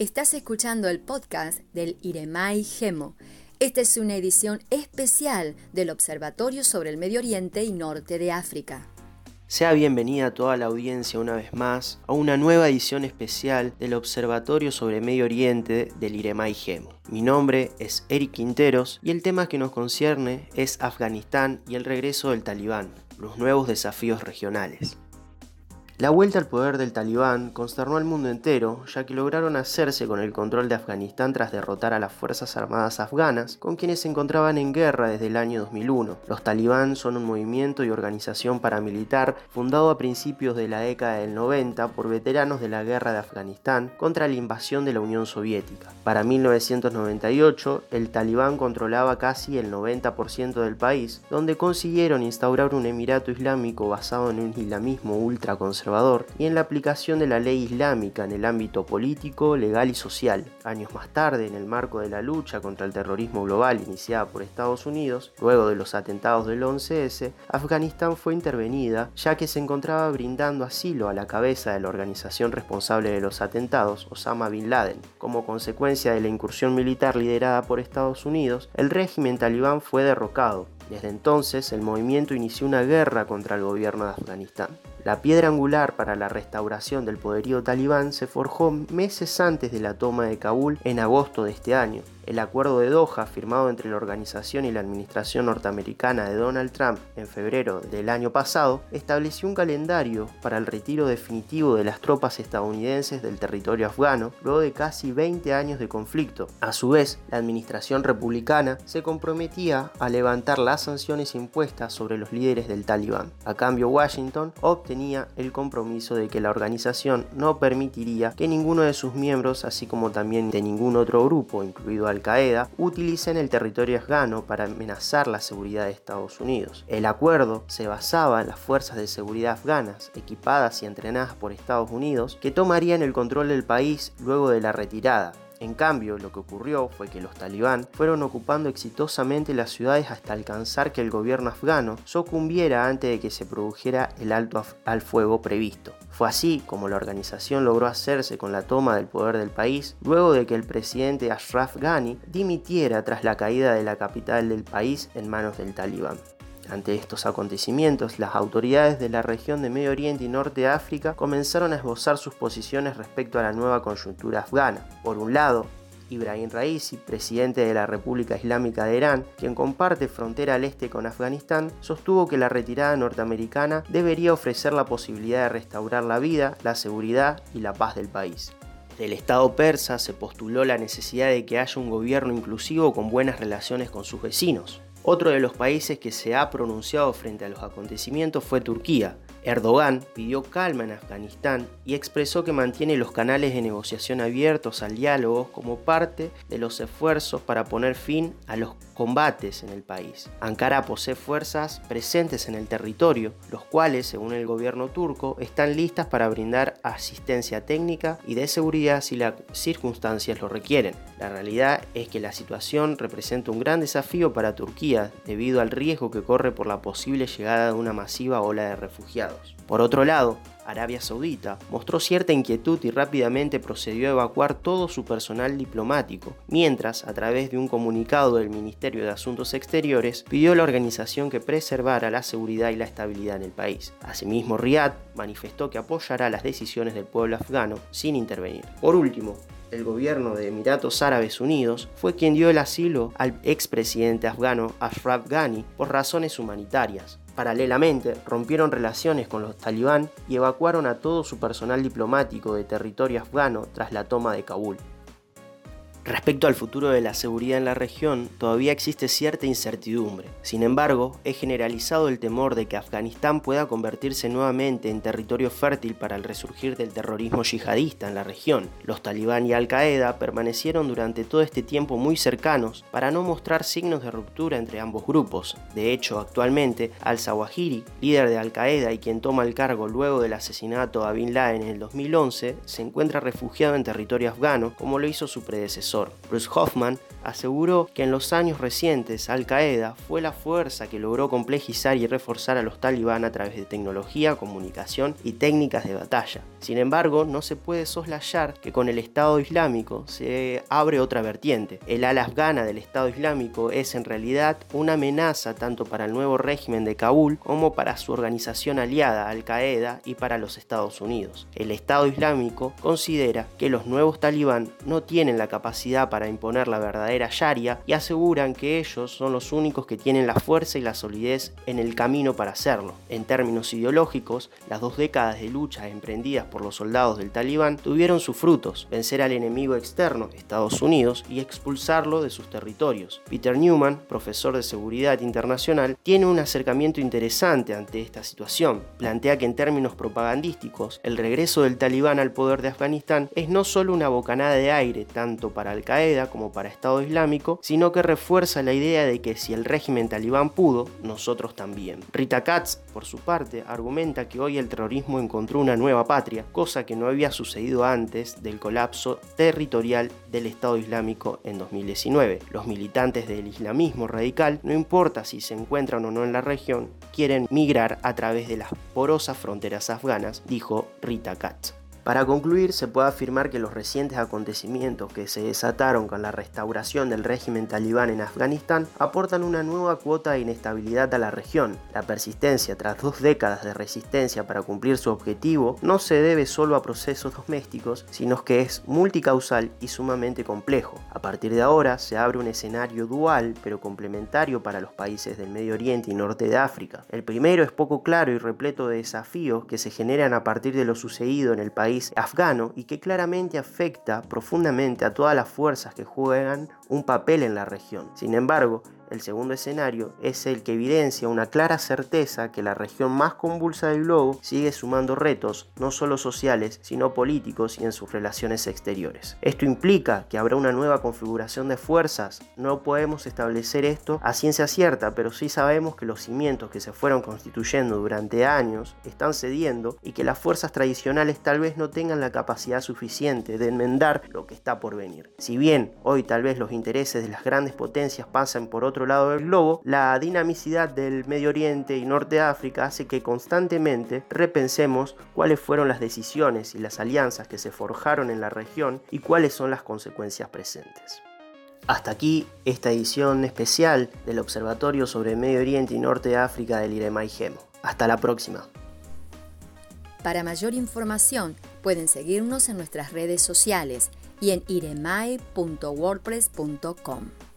Estás escuchando el podcast del Iremai Gemo. Esta es una edición especial del Observatorio sobre el Medio Oriente y Norte de África. Sea bienvenida toda la audiencia una vez más a una nueva edición especial del Observatorio sobre Medio Oriente del Iremai Gemo. Mi nombre es Eric Quinteros y el tema que nos concierne es Afganistán y el regreso del talibán, los nuevos desafíos regionales. La vuelta al poder del talibán consternó al mundo entero, ya que lograron hacerse con el control de Afganistán tras derrotar a las Fuerzas Armadas afganas, con quienes se encontraban en guerra desde el año 2001. Los talibán son un movimiento y organización paramilitar fundado a principios de la década del 90 por veteranos de la guerra de Afganistán contra la invasión de la Unión Soviética. Para 1998, el talibán controlaba casi el 90% del país, donde consiguieron instaurar un emirato islámico basado en un islamismo ultraconservador y en la aplicación de la ley islámica en el ámbito político, legal y social. Años más tarde, en el marco de la lucha contra el terrorismo global iniciada por Estados Unidos, luego de los atentados del 11S, Afganistán fue intervenida ya que se encontraba brindando asilo a la cabeza de la organización responsable de los atentados, Osama Bin Laden. Como consecuencia de la incursión militar liderada por Estados Unidos, el régimen talibán fue derrocado. Desde entonces, el movimiento inició una guerra contra el gobierno de Afganistán. La piedra angular para la restauración del poderío talibán se forjó meses antes de la toma de Kabul en agosto de este año. El acuerdo de Doha, firmado entre la organización y la administración norteamericana de Donald Trump en febrero del año pasado, estableció un calendario para el retiro definitivo de las tropas estadounidenses del territorio afgano luego de casi 20 años de conflicto. A su vez, la administración republicana se comprometía a levantar las sanciones impuestas sobre los líderes del talibán. A cambio, Washington obtenía el compromiso de que la organización no permitiría que ninguno de sus miembros, así como también de ningún otro grupo, incluido al-Qaeda utilicen el territorio afgano para amenazar la seguridad de Estados Unidos. El acuerdo se basaba en las fuerzas de seguridad afganas, equipadas y entrenadas por Estados Unidos, que tomarían el control del país luego de la retirada, en cambio, lo que ocurrió fue que los talibán fueron ocupando exitosamente las ciudades hasta alcanzar que el gobierno afgano sucumbiera antes de que se produjera el alto al fuego previsto. Fue así como la organización logró hacerse con la toma del poder del país luego de que el presidente Ashraf Ghani dimitiera tras la caída de la capital del país en manos del talibán. Ante estos acontecimientos, las autoridades de la región de Medio Oriente y Norte de África comenzaron a esbozar sus posiciones respecto a la nueva coyuntura afgana. Por un lado, Ibrahim Raisi, presidente de la República Islámica de Irán, quien comparte frontera al este con Afganistán, sostuvo que la retirada norteamericana debería ofrecer la posibilidad de restaurar la vida, la seguridad y la paz del país. Del Estado persa se postuló la necesidad de que haya un gobierno inclusivo con buenas relaciones con sus vecinos. Otro de los países que se ha pronunciado frente a los acontecimientos fue Turquía, Erdogan pidió calma en Afganistán y expresó que mantiene los canales de negociación abiertos al diálogo como parte de los esfuerzos para poner fin a los combates en el país. Ankara posee fuerzas presentes en el territorio, los cuales, según el gobierno turco, están listas para brindar asistencia técnica y de seguridad si las circunstancias lo requieren. La realidad es que la situación representa un gran desafío para Turquía debido al riesgo que corre por la posible llegada de una masiva ola de refugiados. Por otro lado, Arabia Saudita mostró cierta inquietud y rápidamente procedió a evacuar todo su personal diplomático, mientras, a través de un comunicado del Ministerio de Asuntos Exteriores, pidió a la organización que preservara la seguridad y la estabilidad en el país. Asimismo, Riyadh manifestó que apoyará las decisiones del pueblo afgano sin intervenir. Por último, el gobierno de Emiratos Árabes Unidos fue quien dio el asilo al expresidente afgano Ashraf Ghani por razones humanitarias. Paralelamente, rompieron relaciones con los talibán y evacuaron a todo su personal diplomático de territorio afgano tras la toma de Kabul. Respecto al futuro de la seguridad en la región, todavía existe cierta incertidumbre. Sin embargo, es generalizado el temor de que Afganistán pueda convertirse nuevamente en territorio fértil para el resurgir del terrorismo yihadista en la región. Los talibán y Al-Qaeda permanecieron durante todo este tiempo muy cercanos para no mostrar signos de ruptura entre ambos grupos. De hecho, actualmente, al-Zawahiri, líder de Al-Qaeda y quien toma el cargo luego del asesinato a Bin Laden en el 2011, se encuentra refugiado en territorio afgano, como lo hizo su predecesor Bruce Hoffman aseguró que en los años recientes Al Qaeda fue la fuerza que logró complejizar y reforzar a los talibán a través de tecnología, comunicación y técnicas de batalla. Sin embargo, no se puede soslayar que con el Estado Islámico se abre otra vertiente. El ala afgana del Estado Islámico es en realidad una amenaza tanto para el nuevo régimen de Kabul como para su organización aliada Al Qaeda y para los Estados Unidos. El Estado Islámico considera que los nuevos talibán no tienen la capacidad para imponer la verdadera era Sharia y aseguran que ellos son los únicos que tienen la fuerza y la solidez en el camino para hacerlo. En términos ideológicos, las dos décadas de lucha emprendidas por los soldados del talibán tuvieron sus frutos, vencer al enemigo externo, Estados Unidos, y expulsarlo de sus territorios. Peter Newman, profesor de seguridad internacional, tiene un acercamiento interesante ante esta situación. Plantea que en términos propagandísticos, el regreso del talibán al poder de Afganistán es no solo una bocanada de aire tanto para Al Qaeda como para Estados Islámico, sino que refuerza la idea de que si el régimen talibán pudo, nosotros también. Rita Katz, por su parte, argumenta que hoy el terrorismo encontró una nueva patria, cosa que no había sucedido antes del colapso territorial del Estado Islámico en 2019. Los militantes del islamismo radical, no importa si se encuentran o no en la región, quieren migrar a través de las porosas fronteras afganas, dijo Rita Katz. Para concluir, se puede afirmar que los recientes acontecimientos que se desataron con la restauración del régimen talibán en Afganistán aportan una nueva cuota de inestabilidad a la región. La persistencia tras dos décadas de resistencia para cumplir su objetivo no se debe solo a procesos domésticos, sino que es multicausal y sumamente complejo. A partir de ahora se abre un escenario dual pero complementario para los países del Medio Oriente y Norte de África. El primero es poco claro y repleto de desafíos que se generan a partir de lo sucedido en el país afgano y que claramente afecta profundamente a todas las fuerzas que juegan un papel en la región. Sin embargo, el segundo escenario es el que evidencia una clara certeza que la región más convulsa del globo sigue sumando retos, no solo sociales, sino políticos y en sus relaciones exteriores. Esto implica que habrá una nueva configuración de fuerzas. No podemos establecer esto a ciencia cierta, pero sí sabemos que los cimientos que se fueron constituyendo durante años están cediendo y que las fuerzas tradicionales tal vez no tengan la capacidad suficiente de enmendar lo que está por venir. Si bien hoy tal vez los intereses de las grandes potencias pasan por otro lado del globo, la dinamicidad del Medio Oriente y Norte de África hace que constantemente repensemos cuáles fueron las decisiones y las alianzas que se forjaron en la región y cuáles son las consecuencias presentes. Hasta aquí esta edición especial del Observatorio sobre Medio Oriente y Norte de África del IREMAI GEMO. Hasta la próxima. Para mayor información pueden seguirnos en nuestras redes sociales y en iremai.wordpress.com.